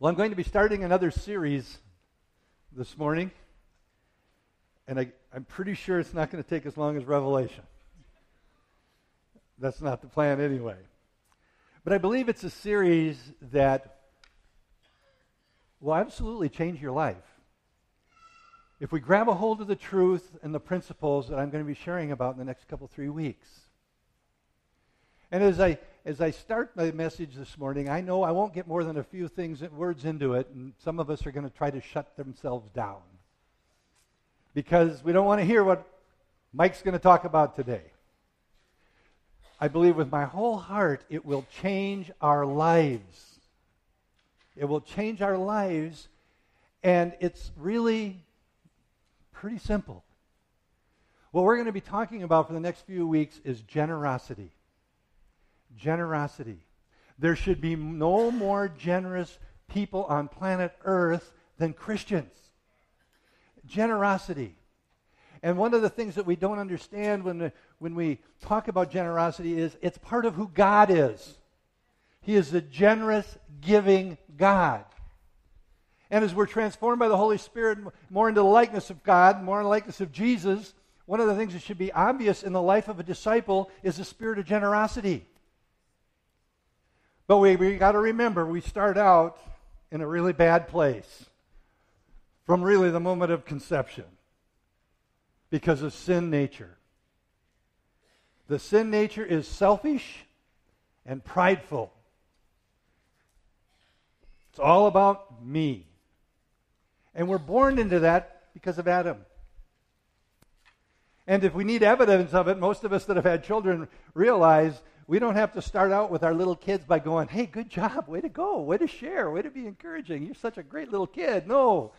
Well, I'm going to be starting another series this morning, and I, am pretty sure it's not going to take as long as Revelation. That's not the plan anyway. But I believe it's a series that will absolutely change your life. If we grab a hold of the truth and the principles that I'm going to be sharing about in the next couple, three weeks. And as I as I start my message this morning, I know I won't get more than a few things, words into it, and some of us are going to try to shut themselves down because we don't want to hear what Mike's going to talk about today. I believe with my whole heart it will change our lives. It will change our lives, and it's really pretty simple. What we're going to be talking about for the next few weeks is generosity generosity. There should be no more generous people on planet Earth than Christians. Generosity. And one of the things that we don't understand when, when we talk about generosity is it's part of who God is. He is a generous, giving God. And as we're transformed by the Holy Spirit more into the likeness of God, more in the likeness of Jesus, one of the things that should be obvious in the life of a disciple is the spirit of generosity. But we, we got to remember, we start out in a really bad place from really the moment of conception because of sin nature. The sin nature is selfish and prideful. It's all about me. And we're born into that because of Adam. And if we need evidence of it, most of us that have had children realize we don't have to start out with our little kids by going, hey, good job, way to go, way to share, way to be encouraging. You're such a great little kid. No,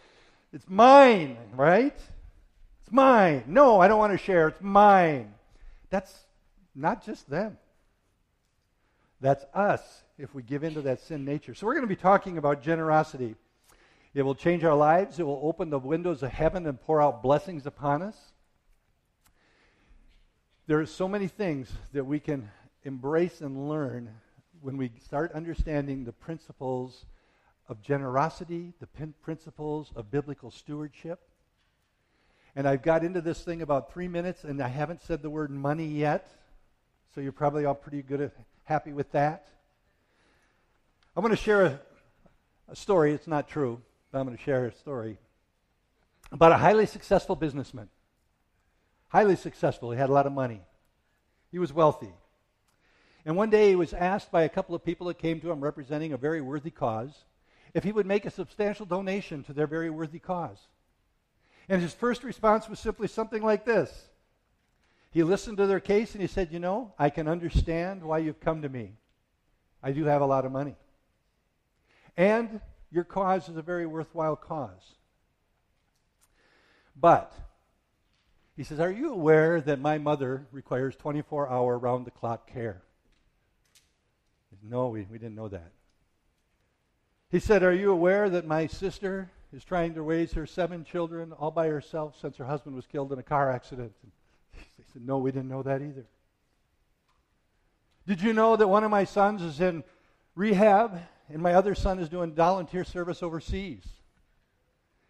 it's mine, right? It's mine. No, I don't want to share. It's mine. That's not just them. That's us if we give into that sin nature. So we're going to be talking about generosity. It will change our lives. It will open the windows of heaven and pour out blessings upon us. There are so many things that we can embrace and learn when we start understanding the principles of generosity, the principles of biblical stewardship. And I've got into this thing about three minutes, and I haven't said the word money yet. So you're probably all pretty good at, happy with that. I'm going to share a, a story. It's not true, but I'm going to share a story about a highly successful businessman. Highly successful. He had a lot of money. He was wealthy. And one day he was asked by a couple of people that came to him representing a very worthy cause if he would make a substantial donation to their very worthy cause. And his first response was simply something like this He listened to their case and he said, You know, I can understand why you've come to me. I do have a lot of money. And your cause is a very worthwhile cause. But, he says, Are you aware that my mother requires 24 hour round the clock care? No, we, we didn't know that. He said, Are you aware that my sister is trying to raise her seven children all by herself since her husband was killed in a car accident? And They said, No, we didn't know that either. Did you know that one of my sons is in rehab and my other son is doing volunteer service overseas?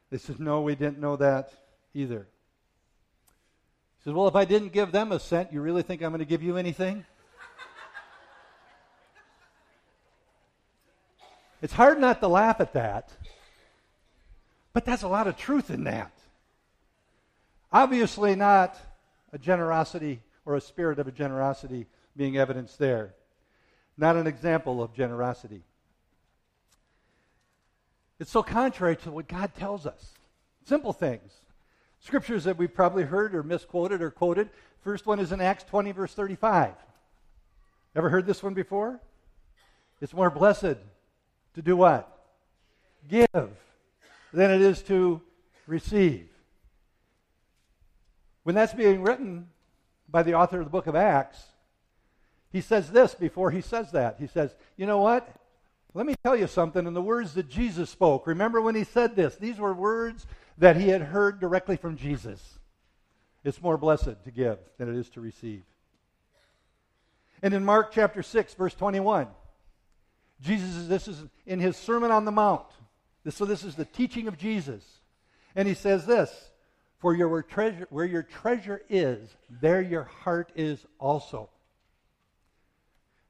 They said, No, we didn't know that either. He said, Well, if I didn't give them a cent, you really think I'm going to give you anything? It's hard not to laugh at that, but that's a lot of truth in that. Obviously, not a generosity or a spirit of a generosity being evidenced there. Not an example of generosity. It's so contrary to what God tells us. Simple things. Scriptures that we've probably heard or misquoted or quoted. First one is in Acts 20, verse 35. Ever heard this one before? It's more blessed to do what? Give than it is to receive. When that's being written by the author of the book of Acts, he says this before he says that. He says, You know what? Let me tell you something. In the words that Jesus spoke, remember when he said this? These were words that he had heard directly from Jesus. It's more blessed to give than it is to receive. And in Mark chapter 6, verse 21, Jesus, this is in his Sermon on the Mount. So this is the teaching of Jesus. And he says this For your treasure, where your treasure is, there your heart is also.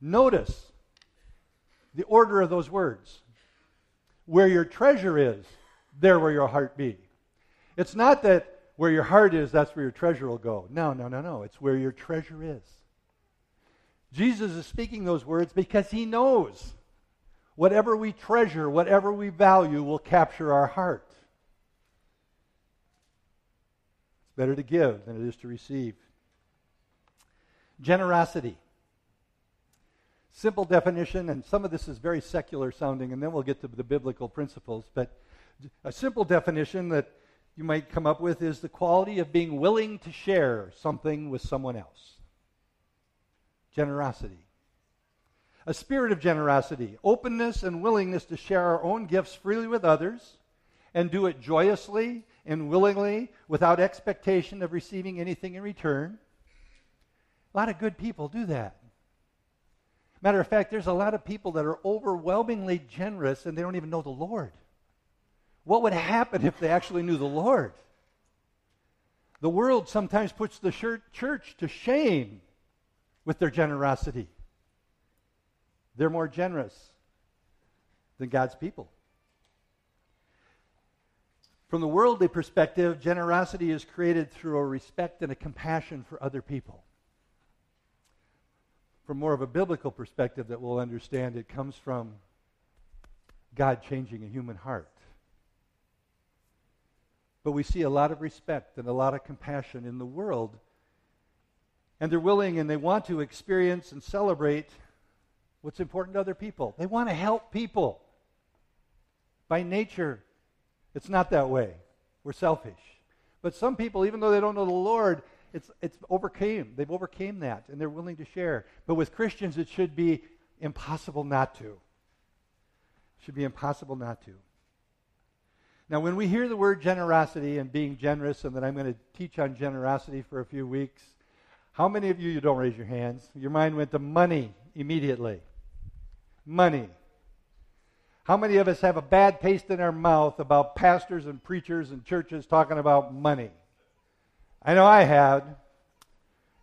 Notice the order of those words. Where your treasure is, there will your heart be. It's not that where your heart is, that's where your treasure will go. No, no, no, no. It's where your treasure is. Jesus is speaking those words because he knows whatever we treasure, whatever we value, will capture our heart. It's better to give than it is to receive. Generosity. Simple definition, and some of this is very secular sounding, and then we'll get to the biblical principles. But a simple definition that you might come up with is the quality of being willing to share something with someone else. Generosity. A spirit of generosity, openness and willingness to share our own gifts freely with others and do it joyously and willingly without expectation of receiving anything in return. A lot of good people do that. Matter of fact, there's a lot of people that are overwhelmingly generous and they don't even know the Lord. What would happen if they actually knew the Lord? The world sometimes puts the church to shame with their generosity. They're more generous than God's people. From the worldly perspective, generosity is created through a respect and a compassion for other people from more of a biblical perspective that we'll understand, it comes from God changing a human heart. But we see a lot of respect and a lot of compassion in the world. And they're willing and they want to experience and celebrate what's important to other people. They want to help people. By nature, it's not that way. We're selfish. But some people, even though they don't know the Lord, it's, it's overcame. They've overcame that, and they're willing to share. But with Christians, it should be impossible not to. It should be impossible not to. Now, when we hear the word generosity and being generous, and that I'm going to teach on generosity for a few weeks, how many of you, you don't raise your hands, your mind went to money immediately? Money. How many of us have a bad taste in our mouth about pastors and preachers and churches talking about money? I know I had.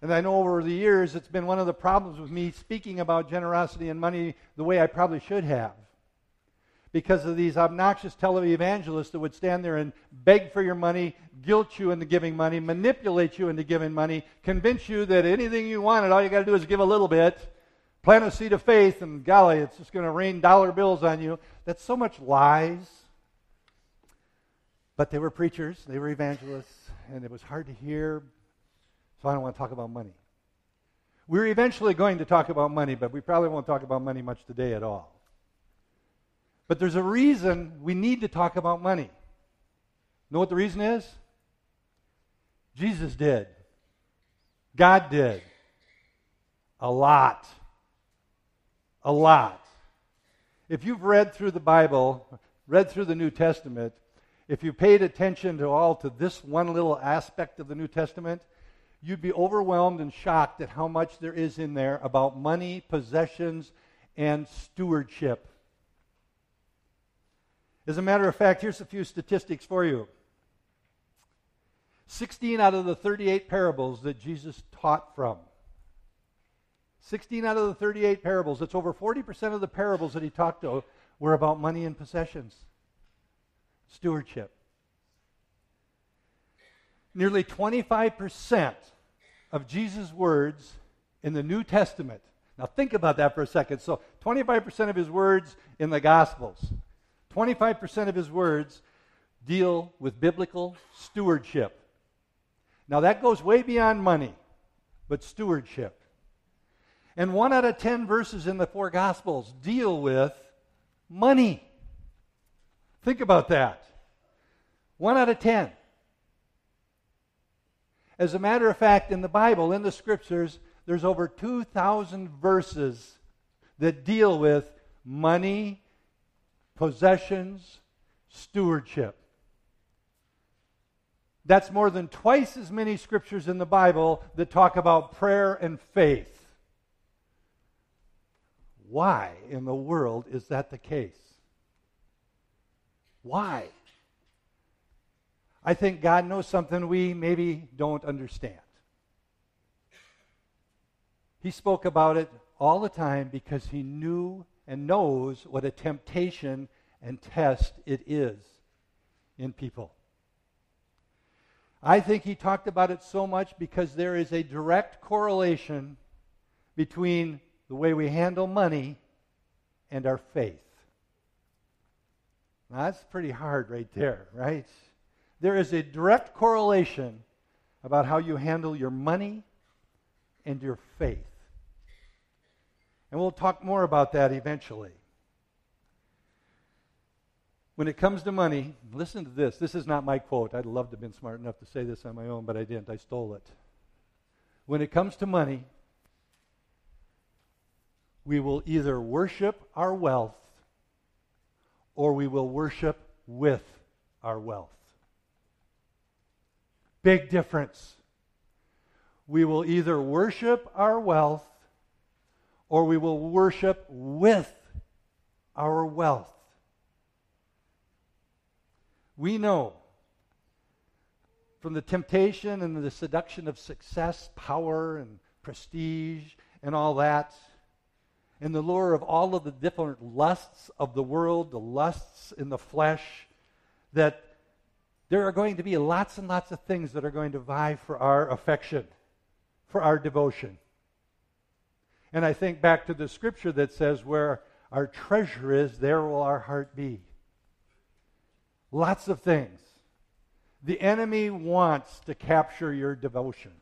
And I know over the years it's been one of the problems with me speaking about generosity and money the way I probably should have. Because of these obnoxious televangelists that would stand there and beg for your money, guilt you into giving money, manipulate you into giving money, convince you that anything you wanted, all you got to do is give a little bit, plant a seed of faith, and golly, it's just going to rain dollar bills on you. That's so much lies. But they were preachers, they were evangelists and it was hard to hear, so I don't want to talk about money. We're eventually going to talk about money, but we probably won't talk about money much today at all. But there's a reason we need to talk about money. Know what the reason is? Jesus did. God did. A lot. A lot. If you've read through the Bible, read through the New Testament, if you paid attention to all to this one little aspect of the New Testament, you'd be overwhelmed and shocked at how much there is in there about money, possessions, and stewardship. As a matter of fact, here's a few statistics for you. 16 out of the 38 parables that Jesus taught from. 16 out of the 38 parables, that's over 40% of the parables that he talked to, were about money and possessions stewardship. Nearly 25% of Jesus' words in the New Testament. Now, think about that for a second. So, 25% of his words in the Gospels, 25% of his words deal with biblical stewardship. Now, that goes way beyond money, but stewardship. And one out of 10 verses in the four Gospels deal with money. Think about that. One out of ten. As a matter of fact, in the Bible, in the scriptures, there's over 2,000 verses that deal with money, possessions, stewardship. That's more than twice as many scriptures in the Bible that talk about prayer and faith. Why in the world is that the case? Why? I think God knows something we maybe don't understand. He spoke about it all the time because he knew and knows what a temptation and test it is in people. I think he talked about it so much because there is a direct correlation between the way we handle money and our faith. Now, that's pretty hard right there, right? There is a direct correlation about how you handle your money and your faith. And we'll talk more about that eventually. When it comes to money, listen to this. This is not my quote. I'd love to have been smart enough to say this on my own, but I didn't. I stole it. When it comes to money, we will either worship our wealth or we will worship with our wealth. Big difference. We will either worship our wealth or we will worship with our wealth. We know from the temptation and the seduction of success, power, and prestige, and all that and the lure of all of the different lusts of the world, the lusts in the flesh, that there are going to be lots and lots of things that are going to vie for our affection, for our devotion. And I think back to the scripture that says, Where our treasure is, there will our heart be. Lots of things. The enemy wants to capture your devotion,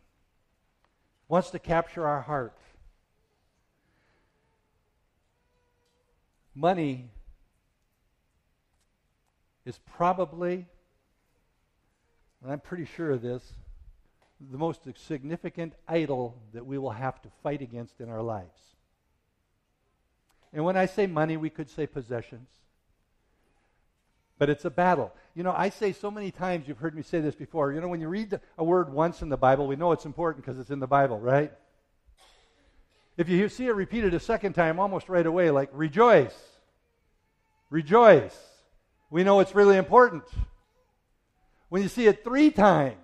wants to capture our heart. Money is probably, and I'm pretty sure of this, the most significant idol that we will have to fight against in our lives. And when I say money, we could say possessions. But it's a battle. You know, I say so many times, you've heard me say this before. You know, when you read a word once in the Bible, we know it's important because it's in the Bible, right? If you see it repeated a second time, almost right away, like rejoice, rejoice, we know it's really important. When you see it three times,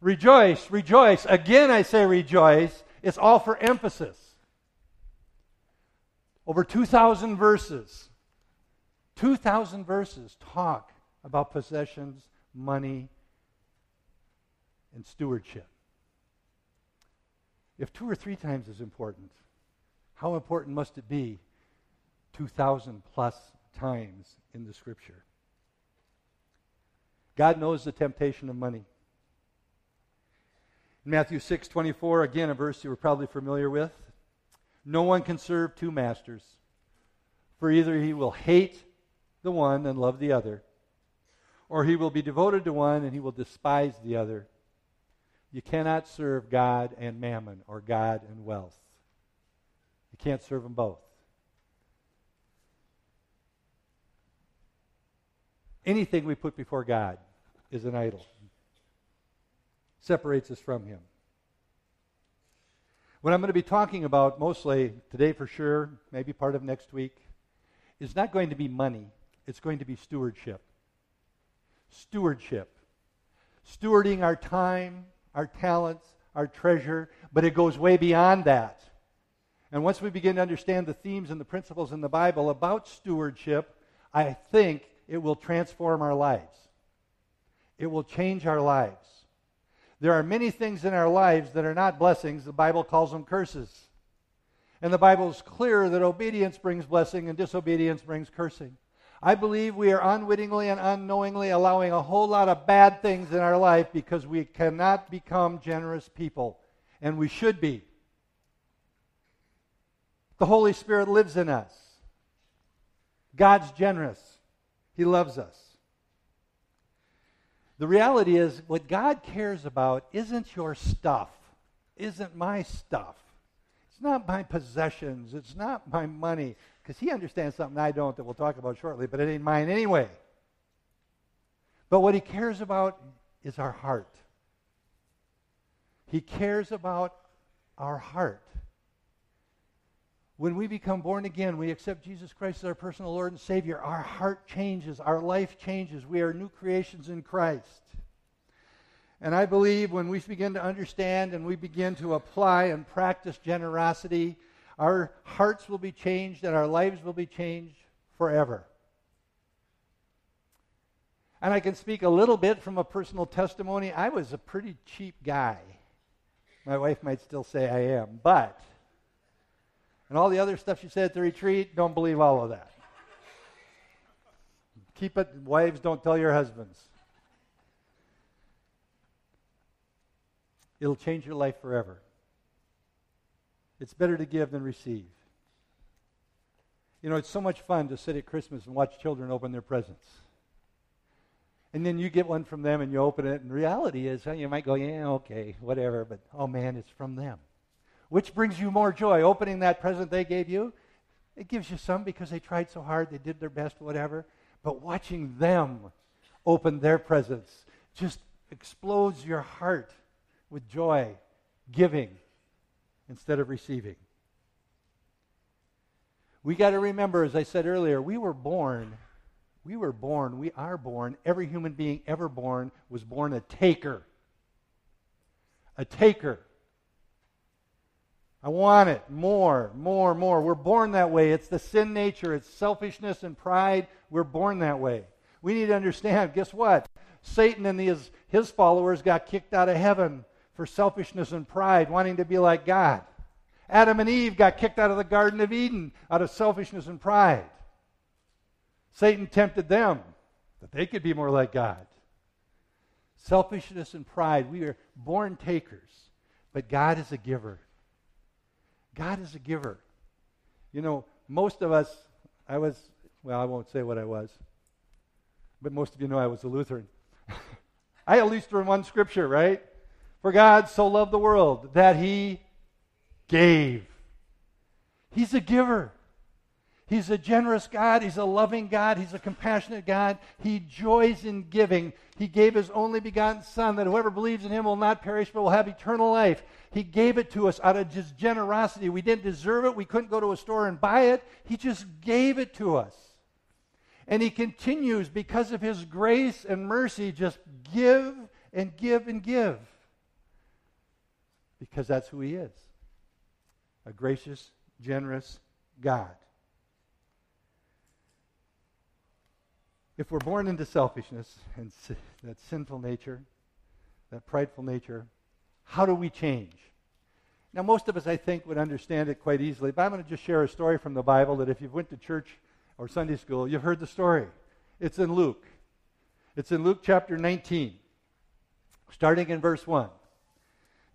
rejoice, rejoice, again I say rejoice, it's all for emphasis. Over 2,000 verses, 2,000 verses talk about possessions, money, and stewardship. If two or three times is important, how important must it be 2,000 plus times in the scripture? God knows the temptation of money. In Matthew 6 24, again, a verse you were probably familiar with. No one can serve two masters, for either he will hate the one and love the other, or he will be devoted to one and he will despise the other. You cannot serve God and mammon or God and wealth. You can't serve them both. Anything we put before God is an idol, separates us from Him. What I'm going to be talking about mostly today for sure, maybe part of next week, is not going to be money, it's going to be stewardship. Stewardship. Stewarding our time, our talents, our treasure, but it goes way beyond that. And once we begin to understand the themes and the principles in the Bible about stewardship, I think it will transform our lives. It will change our lives. There are many things in our lives that are not blessings. The Bible calls them curses. And the Bible is clear that obedience brings blessing and disobedience brings cursing. I believe we are unwittingly and unknowingly allowing a whole lot of bad things in our life because we cannot become generous people. And we should be. The Holy Spirit lives in us. God's generous. He loves us. The reality is, what God cares about isn't your stuff, isn't my stuff. It's not my possessions, it's not my money, because He understands something I don't that we'll talk about shortly, but it ain't mine anyway. But what He cares about is our heart. He cares about our heart. When we become born again, we accept Jesus Christ as our personal Lord and Savior, our heart changes, our life changes. We are new creations in Christ. And I believe when we begin to understand and we begin to apply and practice generosity, our hearts will be changed and our lives will be changed forever. And I can speak a little bit from a personal testimony. I was a pretty cheap guy. My wife might still say I am, but, and all the other stuff she said at the retreat, don't believe all of that. Keep it, wives, don't tell your husbands. It'll change your life forever. It's better to give than receive. You know, it's so much fun to sit at Christmas and watch children open their presents. And then you get one from them and you open it, and reality is, uh, you might go, yeah, okay, whatever, but oh man, it's from them. Which brings you more joy? Opening that present they gave you? It gives you some because they tried so hard, they did their best, whatever. But watching them open their presents just explodes your heart with joy, giving instead of receiving. We got to remember, as I said earlier, we were born we were born, we are born, every human being ever born was born a taker. A taker. I want it more, more, more. We're born that way. It's the sin nature, it's selfishness and pride. We're born that way. We need to understand guess what? Satan and his, his followers got kicked out of heaven for selfishness and pride, wanting to be like God. Adam and Eve got kicked out of the Garden of Eden out of selfishness and pride. Satan tempted them that they could be more like God. Selfishness and pride. We are born takers, but God is a giver. God is a giver. You know, most of us, I was, well, I won't say what I was, but most of you know I was a Lutheran. I at least learned one scripture, right? For God so loved the world that he gave. He's a giver. He's a generous God. He's a loving God. He's a compassionate God. He joys in giving. He gave his only begotten Son that whoever believes in him will not perish but will have eternal life. He gave it to us out of just generosity. We didn't deserve it. We couldn't go to a store and buy it. He just gave it to us. And he continues because of his grace and mercy, just give and give and give. Because that's who he is a gracious, generous God. if we're born into selfishness and that sinful nature, that prideful nature, how do we change? Now, most of us, I think, would understand it quite easily, but I'm going to just share a story from the Bible that if you've went to church or Sunday school, you've heard the story. It's in Luke. It's in Luke chapter 19, starting in verse 1.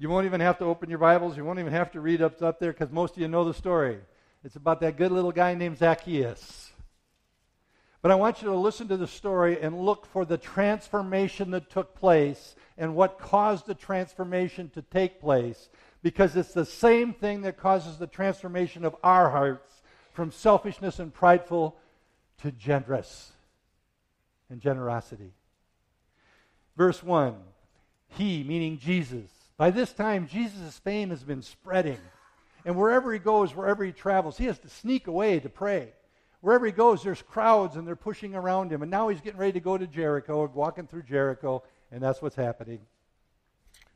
You won't even have to open your Bibles. You won't even have to read up, up there because most of you know the story. It's about that good little guy named Zacchaeus. But I want you to listen to the story and look for the transformation that took place and what caused the transformation to take place. Because it's the same thing that causes the transformation of our hearts from selfishness and prideful to generous and generosity. Verse 1 He, meaning Jesus. By this time, Jesus' fame has been spreading. And wherever he goes, wherever he travels, he has to sneak away to pray. Wherever he goes, there's crowds and they're pushing around him. And now he's getting ready to go to Jericho, walking through Jericho, and that's what's happening.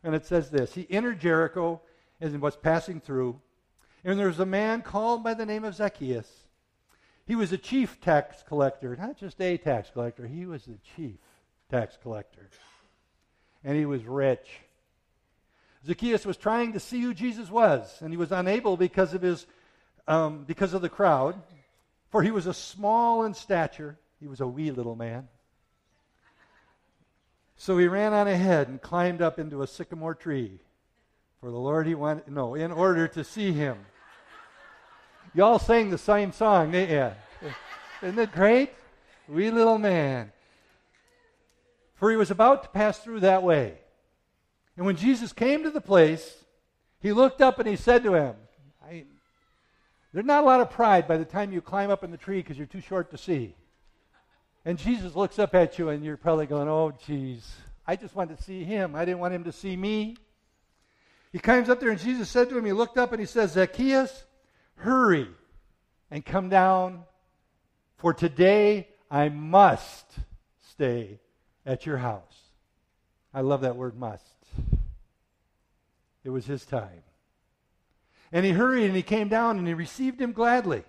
And it says this He entered Jericho and was passing through, and there was a man called by the name of Zacchaeus. He was a chief tax collector, not just a tax collector, he was the chief tax collector. And he was rich. Zacchaeus was trying to see who Jesus was, and he was unable because of his um, because of the crowd. For he was a small in stature, he was a wee little man. So he ran on ahead and climbed up into a sycamore tree. For the Lord he wanted, no, in order to see him. Y'all sang the same song, didn't you? Isn't it great? Wee little man. For he was about to pass through that way. And when Jesus came to the place, he looked up and he said to him, there's not a lot of pride by the time you climb up in the tree because you're too short to see. And Jesus looks up at you, and you're probably going, Oh, geez, I just wanted to see him. I didn't want him to see me. He climbs up there, and Jesus said to him, He looked up and he says, Zacchaeus, Hurry and come down, for today I must stay at your house. I love that word must. It was his time. And he hurried and he came down and he received him gladly.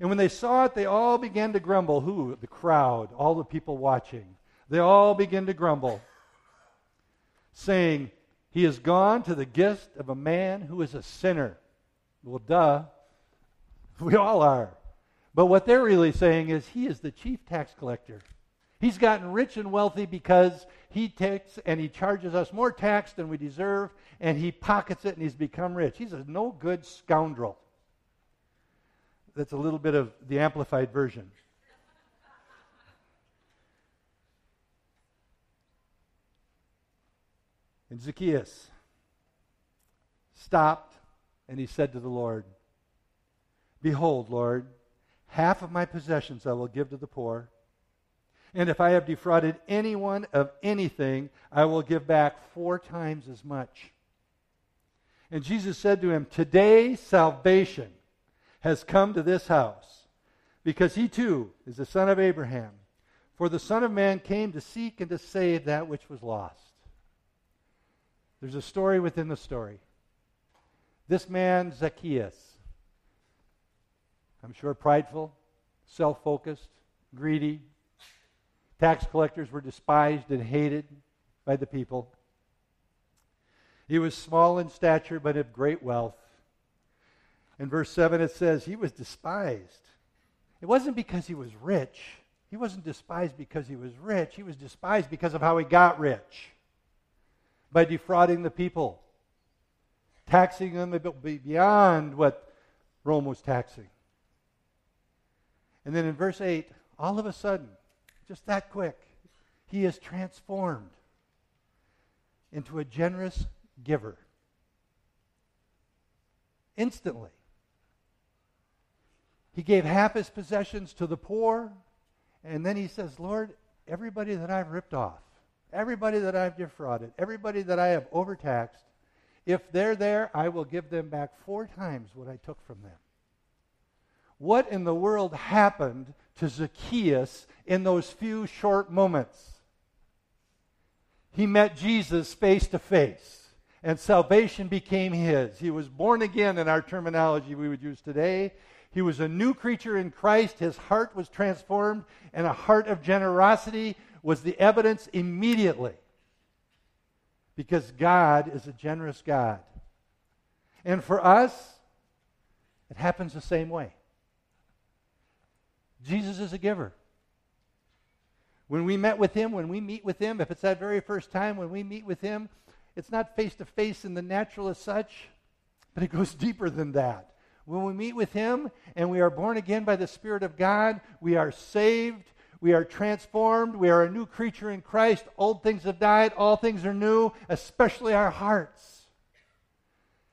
And when they saw it, they all began to grumble. Who? The crowd, all the people watching. They all began to grumble, saying, He has gone to the guest of a man who is a sinner. Well, duh. We all are. But what they're really saying is, He is the chief tax collector. He's gotten rich and wealthy because he takes and he charges us more tax than we deserve, and he pockets it and he's become rich. He's a no good scoundrel. That's a little bit of the amplified version. And Zacchaeus stopped and he said to the Lord, Behold, Lord, half of my possessions I will give to the poor. And if I have defrauded anyone of anything, I will give back four times as much. And Jesus said to him, Today salvation has come to this house, because he too is the son of Abraham. For the Son of Man came to seek and to save that which was lost. There's a story within the story. This man, Zacchaeus, I'm sure prideful, self focused, greedy, tax collectors were despised and hated by the people. He was small in stature, but of great wealth. In verse 7, it says, He was despised. It wasn't because he was rich. He wasn't despised because he was rich. He was despised because of how he got rich by defrauding the people, taxing them beyond what Rome was taxing. And then in verse 8, all of a sudden, just that quick, he is transformed into a generous giver. Instantly. He gave half his possessions to the poor, and then he says, Lord, everybody that I've ripped off, everybody that I've defrauded, everybody that I have overtaxed, if they're there, I will give them back four times what I took from them. What in the world happened to Zacchaeus in those few short moments? He met Jesus face to face and salvation became his. He was born again in our terminology we would use today. He was a new creature in Christ. His heart was transformed, and a heart of generosity was the evidence immediately. Because God is a generous God. And for us, it happens the same way. Jesus is a giver. When we met with him, when we meet with him, if it's that very first time when we meet with him, it's not face to face in the natural as such, but it goes deeper than that. When we meet with Him and we are born again by the Spirit of God, we are saved, we are transformed, we are a new creature in Christ. Old things have died, all things are new, especially our hearts.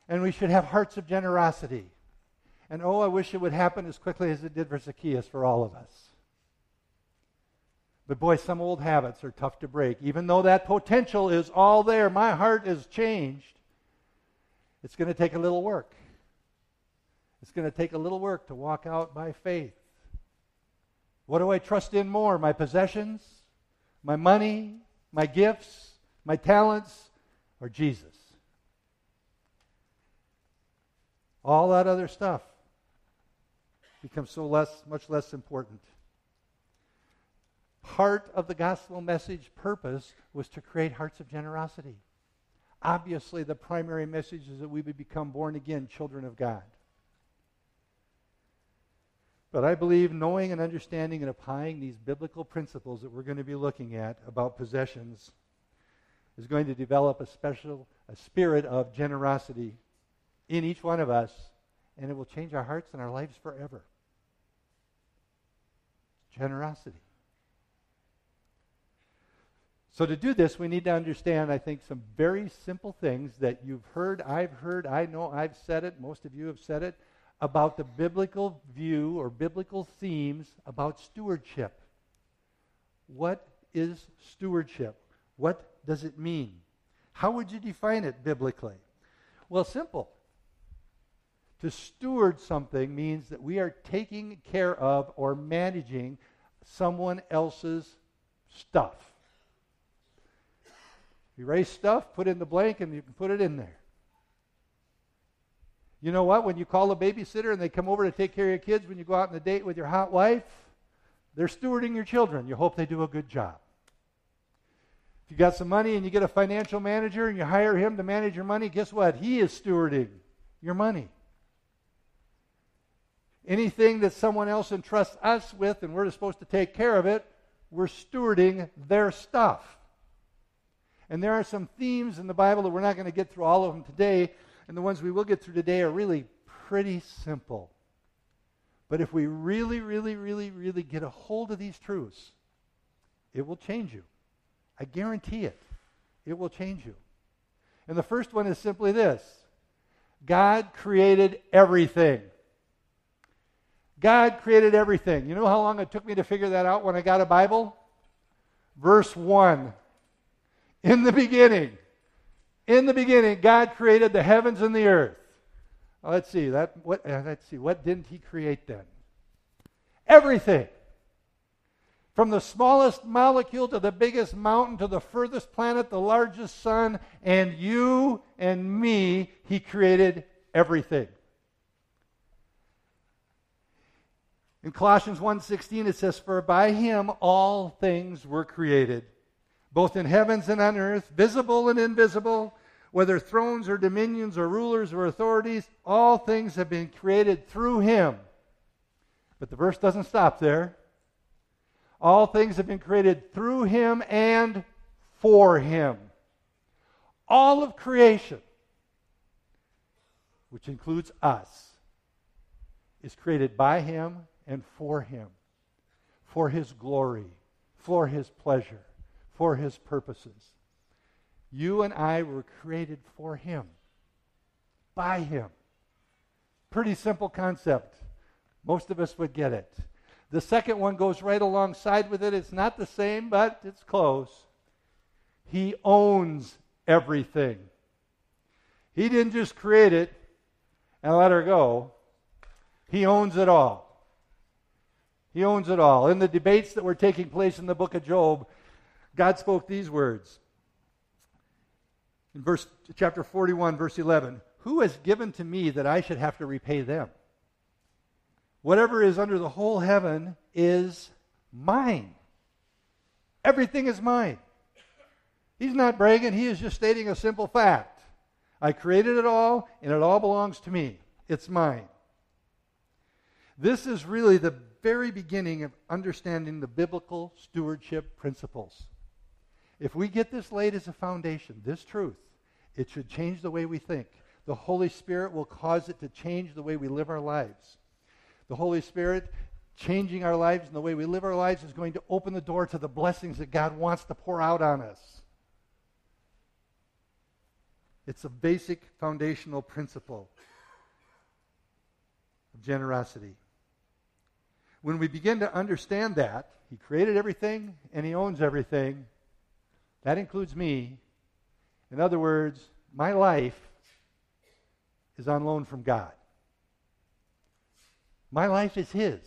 And we should have hearts of generosity. And oh, I wish it would happen as quickly as it did for Zacchaeus for all of us. But boy, some old habits are tough to break. Even though that potential is all there, my heart is changed. It's going to take a little work. It's going to take a little work to walk out by faith. What do I trust in more? My possessions, my money, my gifts, my talents, or Jesus? All that other stuff becomes so less, much less important part of the gospel message purpose was to create hearts of generosity. Obviously, the primary message is that we would become born again children of God. But I believe knowing and understanding and applying these biblical principles that we're going to be looking at about possessions is going to develop a special a spirit of generosity in each one of us, and it will change our hearts and our lives forever. Generosity. So, to do this, we need to understand, I think, some very simple things that you've heard, I've heard, I know I've said it, most of you have said it, about the biblical view or biblical themes about stewardship. What is stewardship? What does it mean? How would you define it biblically? Well, simple. To steward something means that we are taking care of or managing someone else's stuff. You raise stuff, put in the blank, and you can put it in there. You know what? When you call a babysitter and they come over to take care of your kids, when you go out on a date with your hot wife, they're stewarding your children. You hope they do a good job. If you got some money and you get a financial manager and you hire him to manage your money, guess what? He is stewarding your money. Anything that someone else entrusts us with and we're supposed to take care of it, we're stewarding their stuff. And there are some themes in the Bible that we're not going to get through all of them today, and the ones we will get through today are really pretty simple. But if we really, really, really, really get a hold of these truths, it will change you. I guarantee it. It will change you. And the first one is simply this God created everything. God created everything. You know how long it took me to figure that out when I got a Bible? Verse 1. In the beginning, in the beginning, God created the heavens and the earth. Let's see. That what? Uh, let's see. What didn't He create then? Everything. From the smallest molecule to the biggest mountain to the furthest planet, the largest sun, and you and me, He created everything. In Colossians 1:16 it says for by him all things were created both in heavens and on earth visible and invisible whether thrones or dominions or rulers or authorities all things have been created through him. But the verse doesn't stop there. All things have been created through him and for him. All of creation which includes us is created by him and for Him, for His glory, for His pleasure, for His purposes. You and I were created for Him, by Him. Pretty simple concept. Most of us would get it. The second one goes right alongside with it. It's not the same, but it's close. He owns everything. He didn't just create it and let her go, He owns it all. He owns it all. In the debates that were taking place in the book of Job, God spoke these words. In verse chapter 41 verse 11, who has given to me that I should have to repay them? Whatever is under the whole heaven is mine. Everything is mine. He's not bragging, he is just stating a simple fact. I created it all, and it all belongs to me. It's mine. This is really the very beginning of understanding the biblical stewardship principles. If we get this laid as a foundation, this truth, it should change the way we think. The Holy Spirit will cause it to change the way we live our lives. The Holy Spirit changing our lives and the way we live our lives is going to open the door to the blessings that God wants to pour out on us. It's a basic foundational principle of generosity. When we begin to understand that, He created everything and He owns everything, that includes me. In other words, my life is on loan from God. My life is His.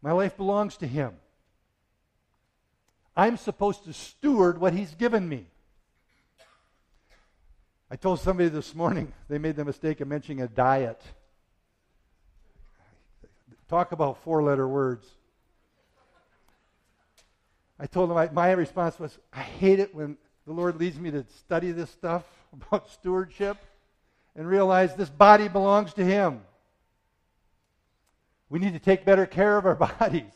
My life belongs to Him. I'm supposed to steward what He's given me. I told somebody this morning, they made the mistake of mentioning a diet. Talk about four letter words. I told him I, my response was, I hate it when the Lord leads me to study this stuff about stewardship and realize this body belongs to Him. We need to take better care of our bodies.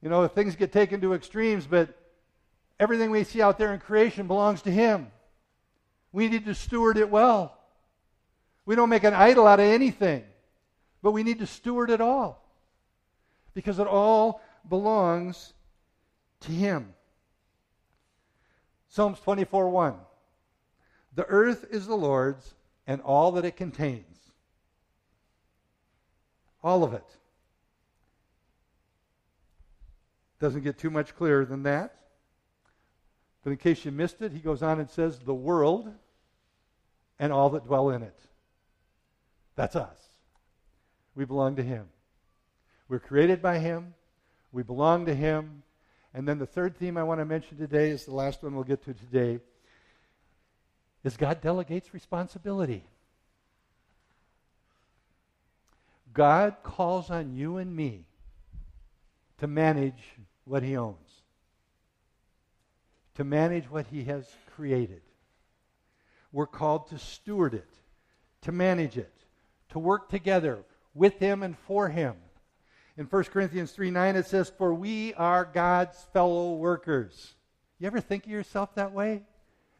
You know, things get taken to extremes, but everything we see out there in creation belongs to Him. We need to steward it well. We don't make an idol out of anything. But we need to steward it all because it all belongs to Him. Psalms 24 1. The earth is the Lord's and all that it contains. All of it. Doesn't get too much clearer than that. But in case you missed it, he goes on and says, the world and all that dwell in it. That's us. We belong to Him. We're created by Him. We belong to Him. And then the third theme I want to mention today is the last one we'll get to today is God delegates responsibility. God calls on you and me to manage what he owns, to manage what he has created. We're called to steward it, to manage it, to work together with him and for him. In 1 Corinthians 3 9, it says, For we are God's fellow workers. You ever think of yourself that way?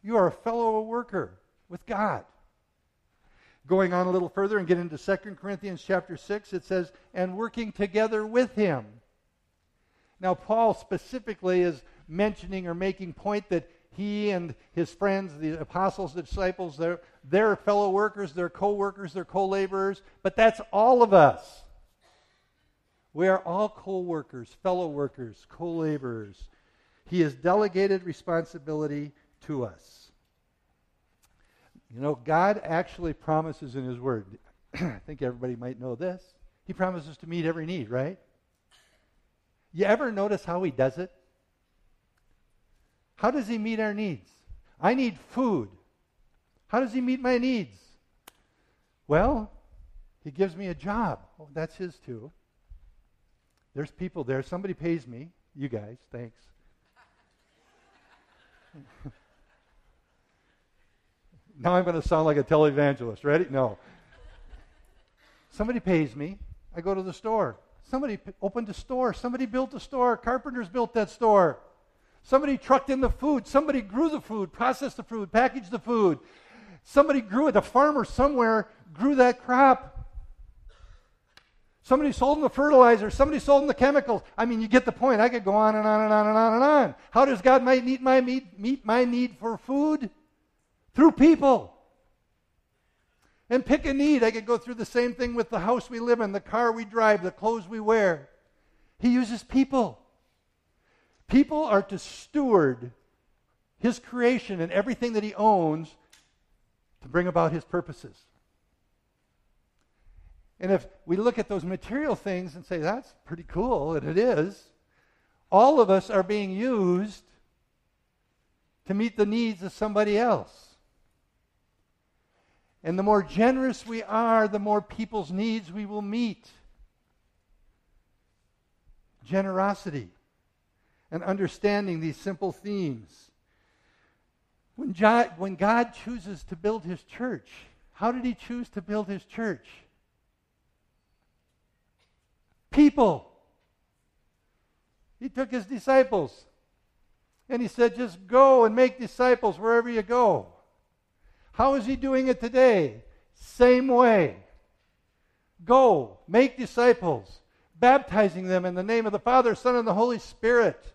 You are a fellow worker with God. Going on a little further and get into 2 Corinthians chapter 6, it says, and working together with him. Now, Paul specifically is mentioning or making point that he and his friends, the apostles, the disciples, they're, they're fellow workers, they're co workers, they're co laborers, but that's all of us. We are all co workers, fellow workers, co laborers. He has delegated responsibility to us. You know, God actually promises in His Word. I think everybody might know this. He promises to meet every need, right? You ever notice how He does it? How does He meet our needs? I need food. How does He meet my needs? Well, He gives me a job. Oh, that's His too. There's people there. Somebody pays me. You guys, thanks. Now I'm going to sound like a televangelist. Ready? No. Somebody pays me. I go to the store. Somebody p- opened a store. Somebody built a store. Carpenters built that store. Somebody trucked in the food. Somebody grew the food, processed the food, packaged the food. Somebody grew it. A farmer somewhere grew that crop. Somebody sold them the fertilizer. Somebody sold them the chemicals. I mean, you get the point. I could go on and on and on and on and on. How does God meet my, meet, meet my need for food? through people. And pick a need. I could go through the same thing with the house we live in, the car we drive, the clothes we wear. He uses people. People are to steward his creation and everything that he owns to bring about his purposes. And if we look at those material things and say, that's pretty cool, and it is, all of us are being used to meet the needs of somebody else. And the more generous we are, the more people's needs we will meet. Generosity and understanding these simple themes. When, when God chooses to build his church, how did he choose to build his church? People. He took his disciples and he said, just go and make disciples wherever you go. How is he doing it today? Same way. Go, make disciples, baptizing them in the name of the Father, Son, and the Holy Spirit,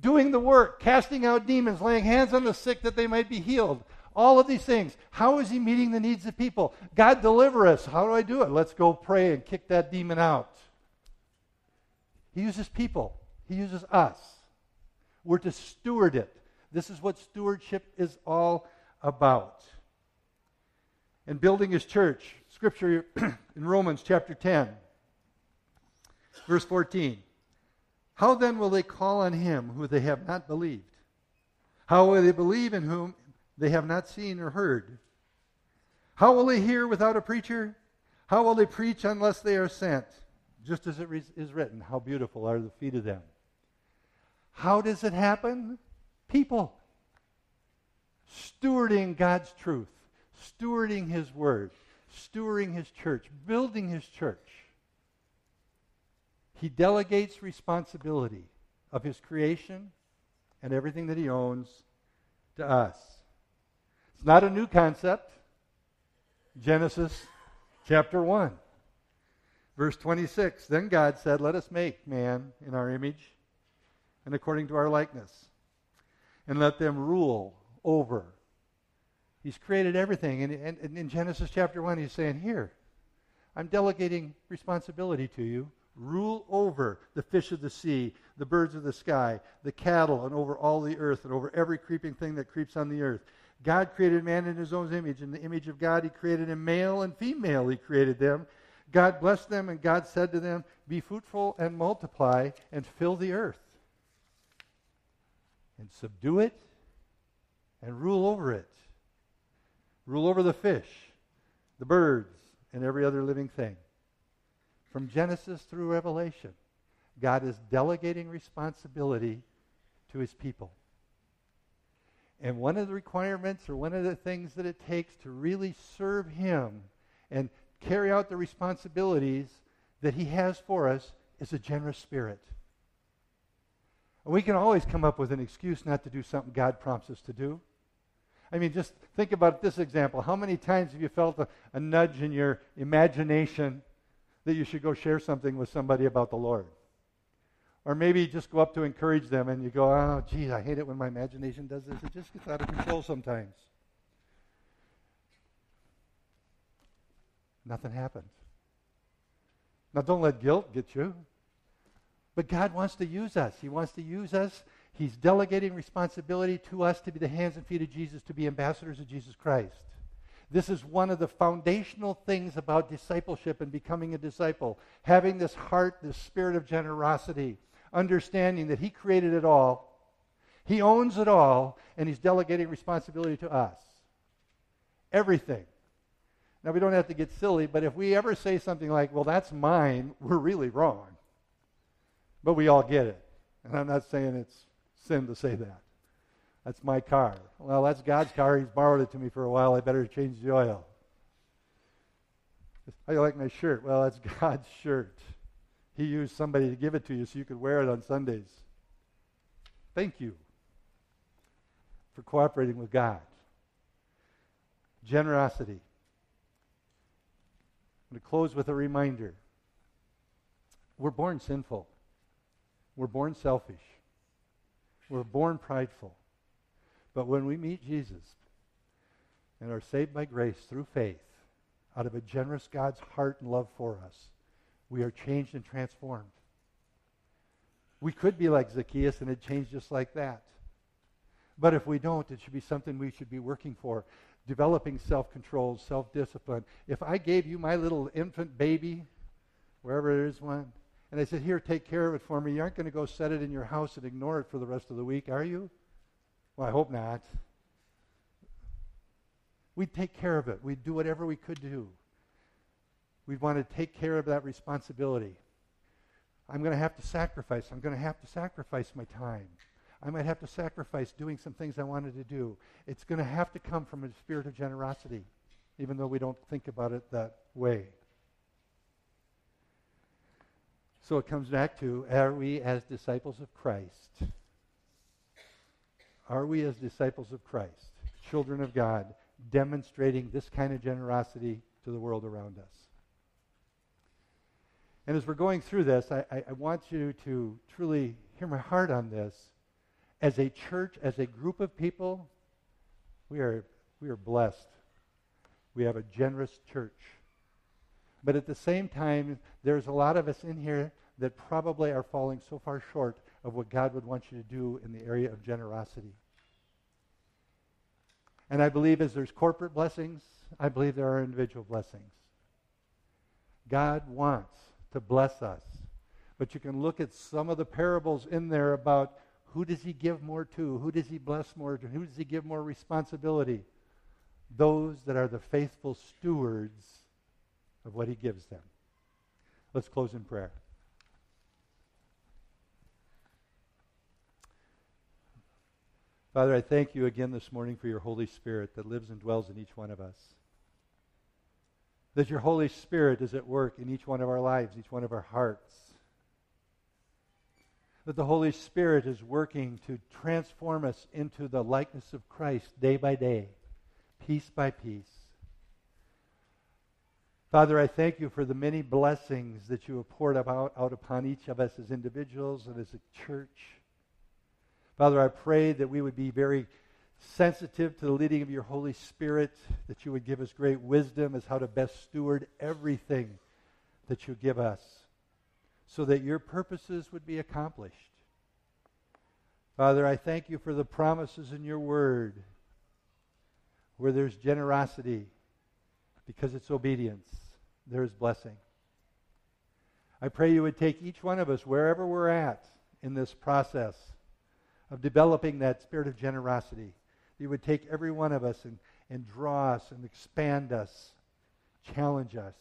doing the work, casting out demons, laying hands on the sick that they might be healed. All of these things. How is he meeting the needs of people? God, deliver us. How do I do it? Let's go pray and kick that demon out. He uses people, he uses us. We're to steward it. This is what stewardship is all about and building his church. Scripture in Romans chapter 10, verse 14. How then will they call on him who they have not believed? How will they believe in whom they have not seen or heard? How will they hear without a preacher? How will they preach unless they are sent? Just as it is written, how beautiful are the feet of them. How does it happen? People. Stewarding God's truth stewarding his word, stewarding his church, building his church. He delegates responsibility of his creation and everything that he owns to us. It's not a new concept. Genesis chapter 1, verse 26. Then God said, Let us make man in our image and according to our likeness, and let them rule over He's created everything. And, and, and, in Genesis chapter 1, he's saying, Here, I'm delegating responsibility to you. Rule over the fish of the sea, the birds of the sky, the cattle, and over all the earth, and over every creeping thing that creeps on the earth. God created man in his own image. In the image of God, he created him male and female, he created them. God blessed them, and God said to them, Be fruitful and multiply and fill the earth, and subdue it, and rule over it. Rule over the fish, the birds, and every other living thing. From Genesis through Revelation, God is delegating responsibility to his people. And one of the requirements or one of the things that it takes to really serve him and carry out the responsibilities that he has for us is a generous spirit. We can always come up with an excuse not to do something God prompts us to do. I mean, just think about this example. How many times have you felt a, a nudge in your imagination that you should go share something with somebody about the Lord? Or maybe just go up to encourage them and you go, oh, geez, I hate it when my imagination does this. It just gets out of control sometimes. Nothing happens. Now, don't let guilt get you. But God wants to use us. He wants to use us. He's delegating responsibility to us to be the hands and feet of Jesus, to be ambassadors of Jesus Christ. This is one of the foundational things about discipleship and becoming a disciple. Having this heart, this spirit of generosity, understanding that He created it all, He owns it all, and He's delegating responsibility to us. Everything. Now, we don't have to get silly, but if we ever say something like, well, that's mine, we're really wrong. But we all get it. And I'm not saying it's sin to say that. That's my car. Well, that's God's car. He's borrowed it to me for a while. I better change the oil. How do you like my shirt? Well, that's God's shirt. He used somebody to give it to you so you could wear it on Sundays. Thank you for cooperating with God. Generosity. I'm going to close with a reminder. We're born sinful. We're born selfish. We're born prideful. But when we meet Jesus and are saved by grace through faith, out of a generous God's heart and love for us, we are changed and transformed. We could be like Zacchaeus and it changed just like that. But if we don't, it should be something we should be working for. Developing self control, self discipline. If I gave you my little infant baby, wherever there is one, and I said, Here, take care of it for me, you aren't going to go set it in your house and ignore it for the rest of the week, are you? Well, I hope not. We'd take care of it. We'd do whatever we could do We'd want to take care of that responsibility. I'm going to have to sacrifice. I'm going to have to sacrifice my time. I might have to sacrifice doing some things I wanted to do. It's going to have to come from a spirit of generosity, even though we don't think about it that way. So it comes back to are we as disciples of Christ? Are we as disciples of Christ, children of God, demonstrating this kind of generosity to the world around us? And as we're going through this, I, I, I want you to truly hear my heart on this. As a church, as a group of people, we are, we are blessed. We have a generous church. But at the same time, there's a lot of us in here that probably are falling so far short of what God would want you to do in the area of generosity. And I believe as there's corporate blessings, I believe there are individual blessings. God wants to bless us. But you can look at some of the parables in there about who does he give more to? Who does he bless more to? Who does he give more responsibility? Those that are the faithful stewards of what he gives them. Let's close in prayer. Father, I thank you again this morning for your Holy Spirit that lives and dwells in each one of us that your Holy Spirit is at work in each one of our lives, each one of our hearts. That the Holy Spirit is working to transform us into the likeness of Christ day by day, piece by piece. Father, I thank you for the many blessings that you have poured out, out upon each of us as individuals and as a church. Father, I pray that we would be very sensitive to the leading of your Holy Spirit, that you would give us great wisdom as how to best steward everything that you give us, so that your purposes would be accomplished. Father, I thank you for the promises in your word Where there's generosity, because it's obedience, there is blessing. I pray you would take each one of us, wherever we're at in this process of developing that spirit of generosity, that you would take every one of us and, and draw us and expand us, challenge us,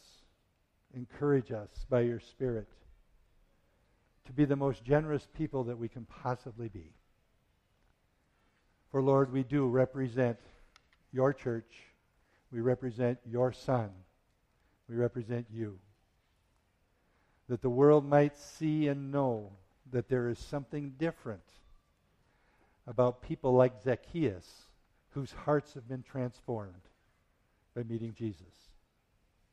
encourage us by your Spirit to be the most generous people that we can possibly be. For Lord, we do represent your church. We represent your Son. We represent you. That the world might see and know that there is something different about people like Zacchaeus whose hearts have been transformed by meeting Jesus.